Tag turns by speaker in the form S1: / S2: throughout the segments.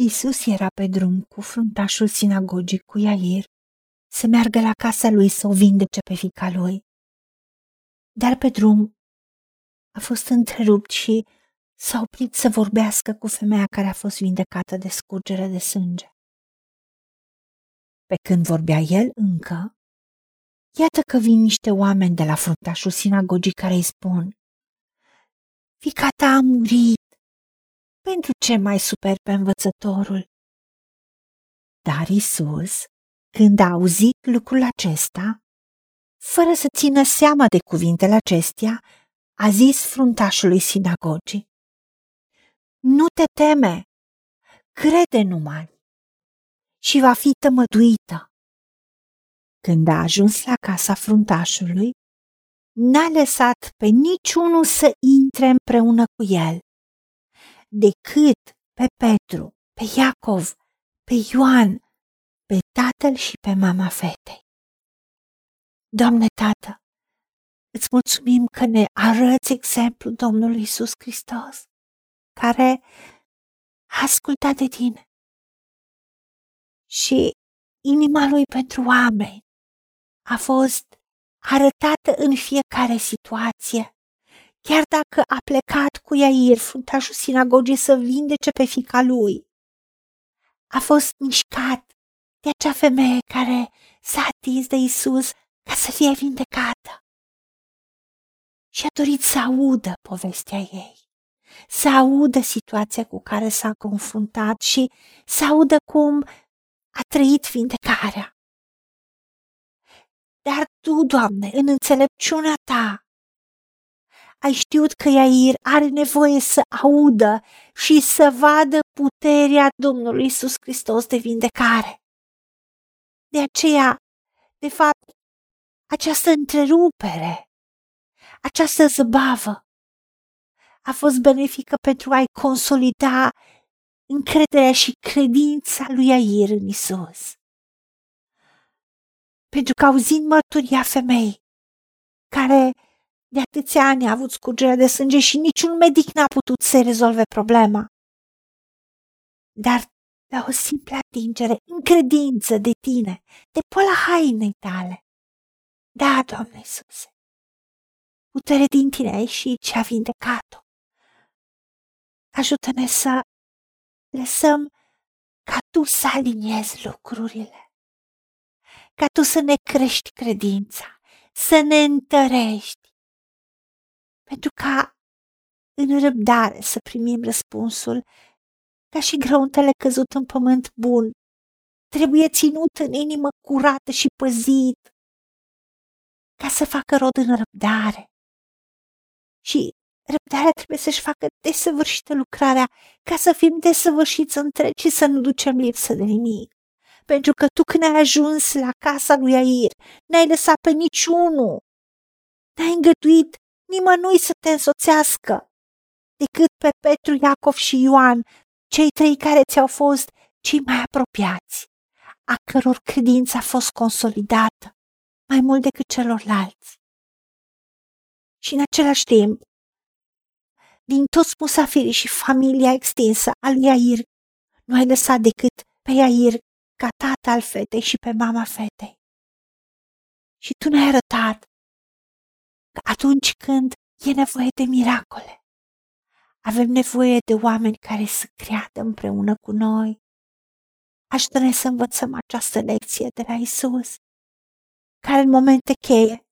S1: Isus era pe drum cu fruntașul sinagogii cu Iair să meargă la casa lui să o vindece pe fica lui. Dar pe drum a fost întrerupt și s-a oprit să vorbească cu femeia care a fost vindecată de scurgere de sânge. Pe când vorbea el încă, iată că vin niște oameni de la fruntașul sinagogii care îi spun Fica ta a murit, pentru ce mai super pe învățătorul? Dar Isus, când a auzit lucrul acesta, fără să țină seama de cuvintele acestea, a zis fruntașului sinagogii, Nu te teme, crede numai și va fi tămăduită. Când a ajuns la casa fruntașului, n-a lăsat pe niciunul să intre împreună cu el, decât pe Petru, pe Iacov, pe Ioan, pe tatăl și pe mama fetei. Doamne Tată, îți mulțumim că ne arăți exemplul Domnului Isus Hristos, care a ascultat de tine și inima lui pentru oameni a fost arătată în fiecare situație. Chiar dacă a plecat cu Iair, fruntașul sinagogii, să vindece pe fica lui, a fost mișcat de acea femeie care s-a atins de Isus ca să fie vindecată. Și a dorit să audă povestea ei, să audă situația cu care s-a confruntat și să audă cum a trăit vindecarea. Dar tu, Doamne, în înțelepciunea ta, ai știut că Iair are nevoie să audă și să vadă puterea Domnului Isus Hristos de vindecare. De aceea, de fapt, această întrerupere, această zăbavă a fost benefică pentru a-i consolida încrederea și credința lui Air în Isus. Pentru că auzind mărturia femei, care de atâția ani a avut scurgere de sânge și niciun medic n-a putut să rezolve problema. Dar la o simplă atingere, în credință de tine, de pola hainei tale. Da, Doamne Iisuse, putere din tine ai și ce a vindecat-o. Ajută-ne să lăsăm ca tu să aliniezi lucrurile, ca tu să ne crești credința, să ne întărești, pentru ca în răbdare să primim răspunsul, ca și grăuntele căzut în pământ bun, trebuie ținut în inimă curată și păzit, ca să facă rod în răbdare. Și Răbdarea trebuie să-și facă desăvârșită lucrarea ca să fim desăvârșiți întregi și să nu ducem lipsă de nimic. Pentru că tu când ai ajuns la casa lui Air, n-ai lăsat pe niciunul. N-ai îngăduit nimănui să te însoțească, decât pe Petru, Iacov și Ioan, cei trei care ți-au fost cei mai apropiați, a căror credință a fost consolidată mai mult decât celorlalți. Și în același timp, din toți musafirii și familia extinsă a lui Iair, nu ai lăsat decât pe Iair ca tată al fetei și pe mama fetei. Și tu ne-ai arătat că atunci când e nevoie de miracole, avem nevoie de oameni care să creadă împreună cu noi. Ajută-ne să învățăm această lecție de la Isus, care în momente cheie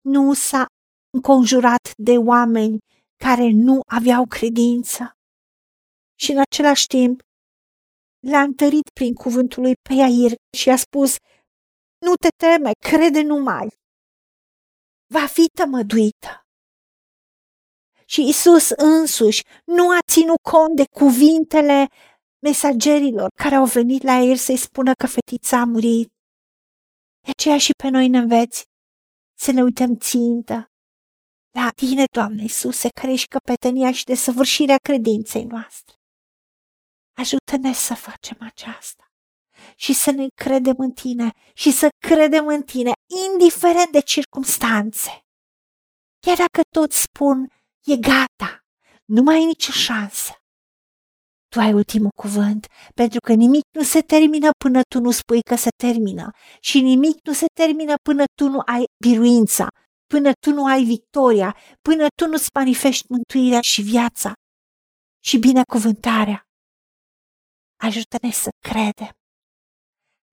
S1: nu s-a înconjurat de oameni care nu aveau credință. Și în același timp l-a întărit prin cuvântul lui pe Iair și a spus, nu te teme, crede numai. Va fi tămăduită. Și Isus însuși nu a ținut cont de cuvintele mesagerilor care au venit la el să-i spună că fetița a murit. De aceea și pe noi ne înveți să ne uităm țintă la tine, Doamne Iisuse, care ești căpetenia și desăvârșirea credinței noastre. Ajută-ne să facem aceasta și să ne credem în tine și să credem în tine, indiferent de circumstanțe. Chiar dacă toți spun, e gata, nu mai ai nicio șansă. tu ai ultimul cuvânt, pentru că nimic nu se termină până tu nu spui că se termină și nimic nu se termină până tu nu ai biruința, până tu nu ai victoria, până tu nu-ți manifesti mântuirea și viața și binecuvântarea. Ajută-ne să credem.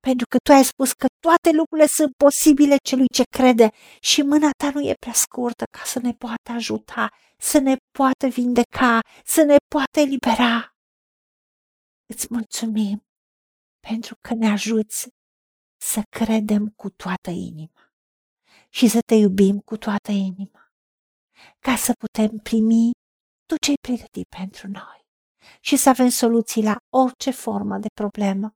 S1: Pentru că tu ai spus că toate lucrurile sunt posibile celui ce crede și mâna ta nu e prea scurtă ca să ne poată ajuta, să ne poată vindeca, să ne poată elibera. Îți mulțumim pentru că ne ajuți să credem cu toată inima și să te iubim cu toată inima, ca să putem primi tot ce ai pregătit pentru noi și să avem soluții la orice formă de problemă.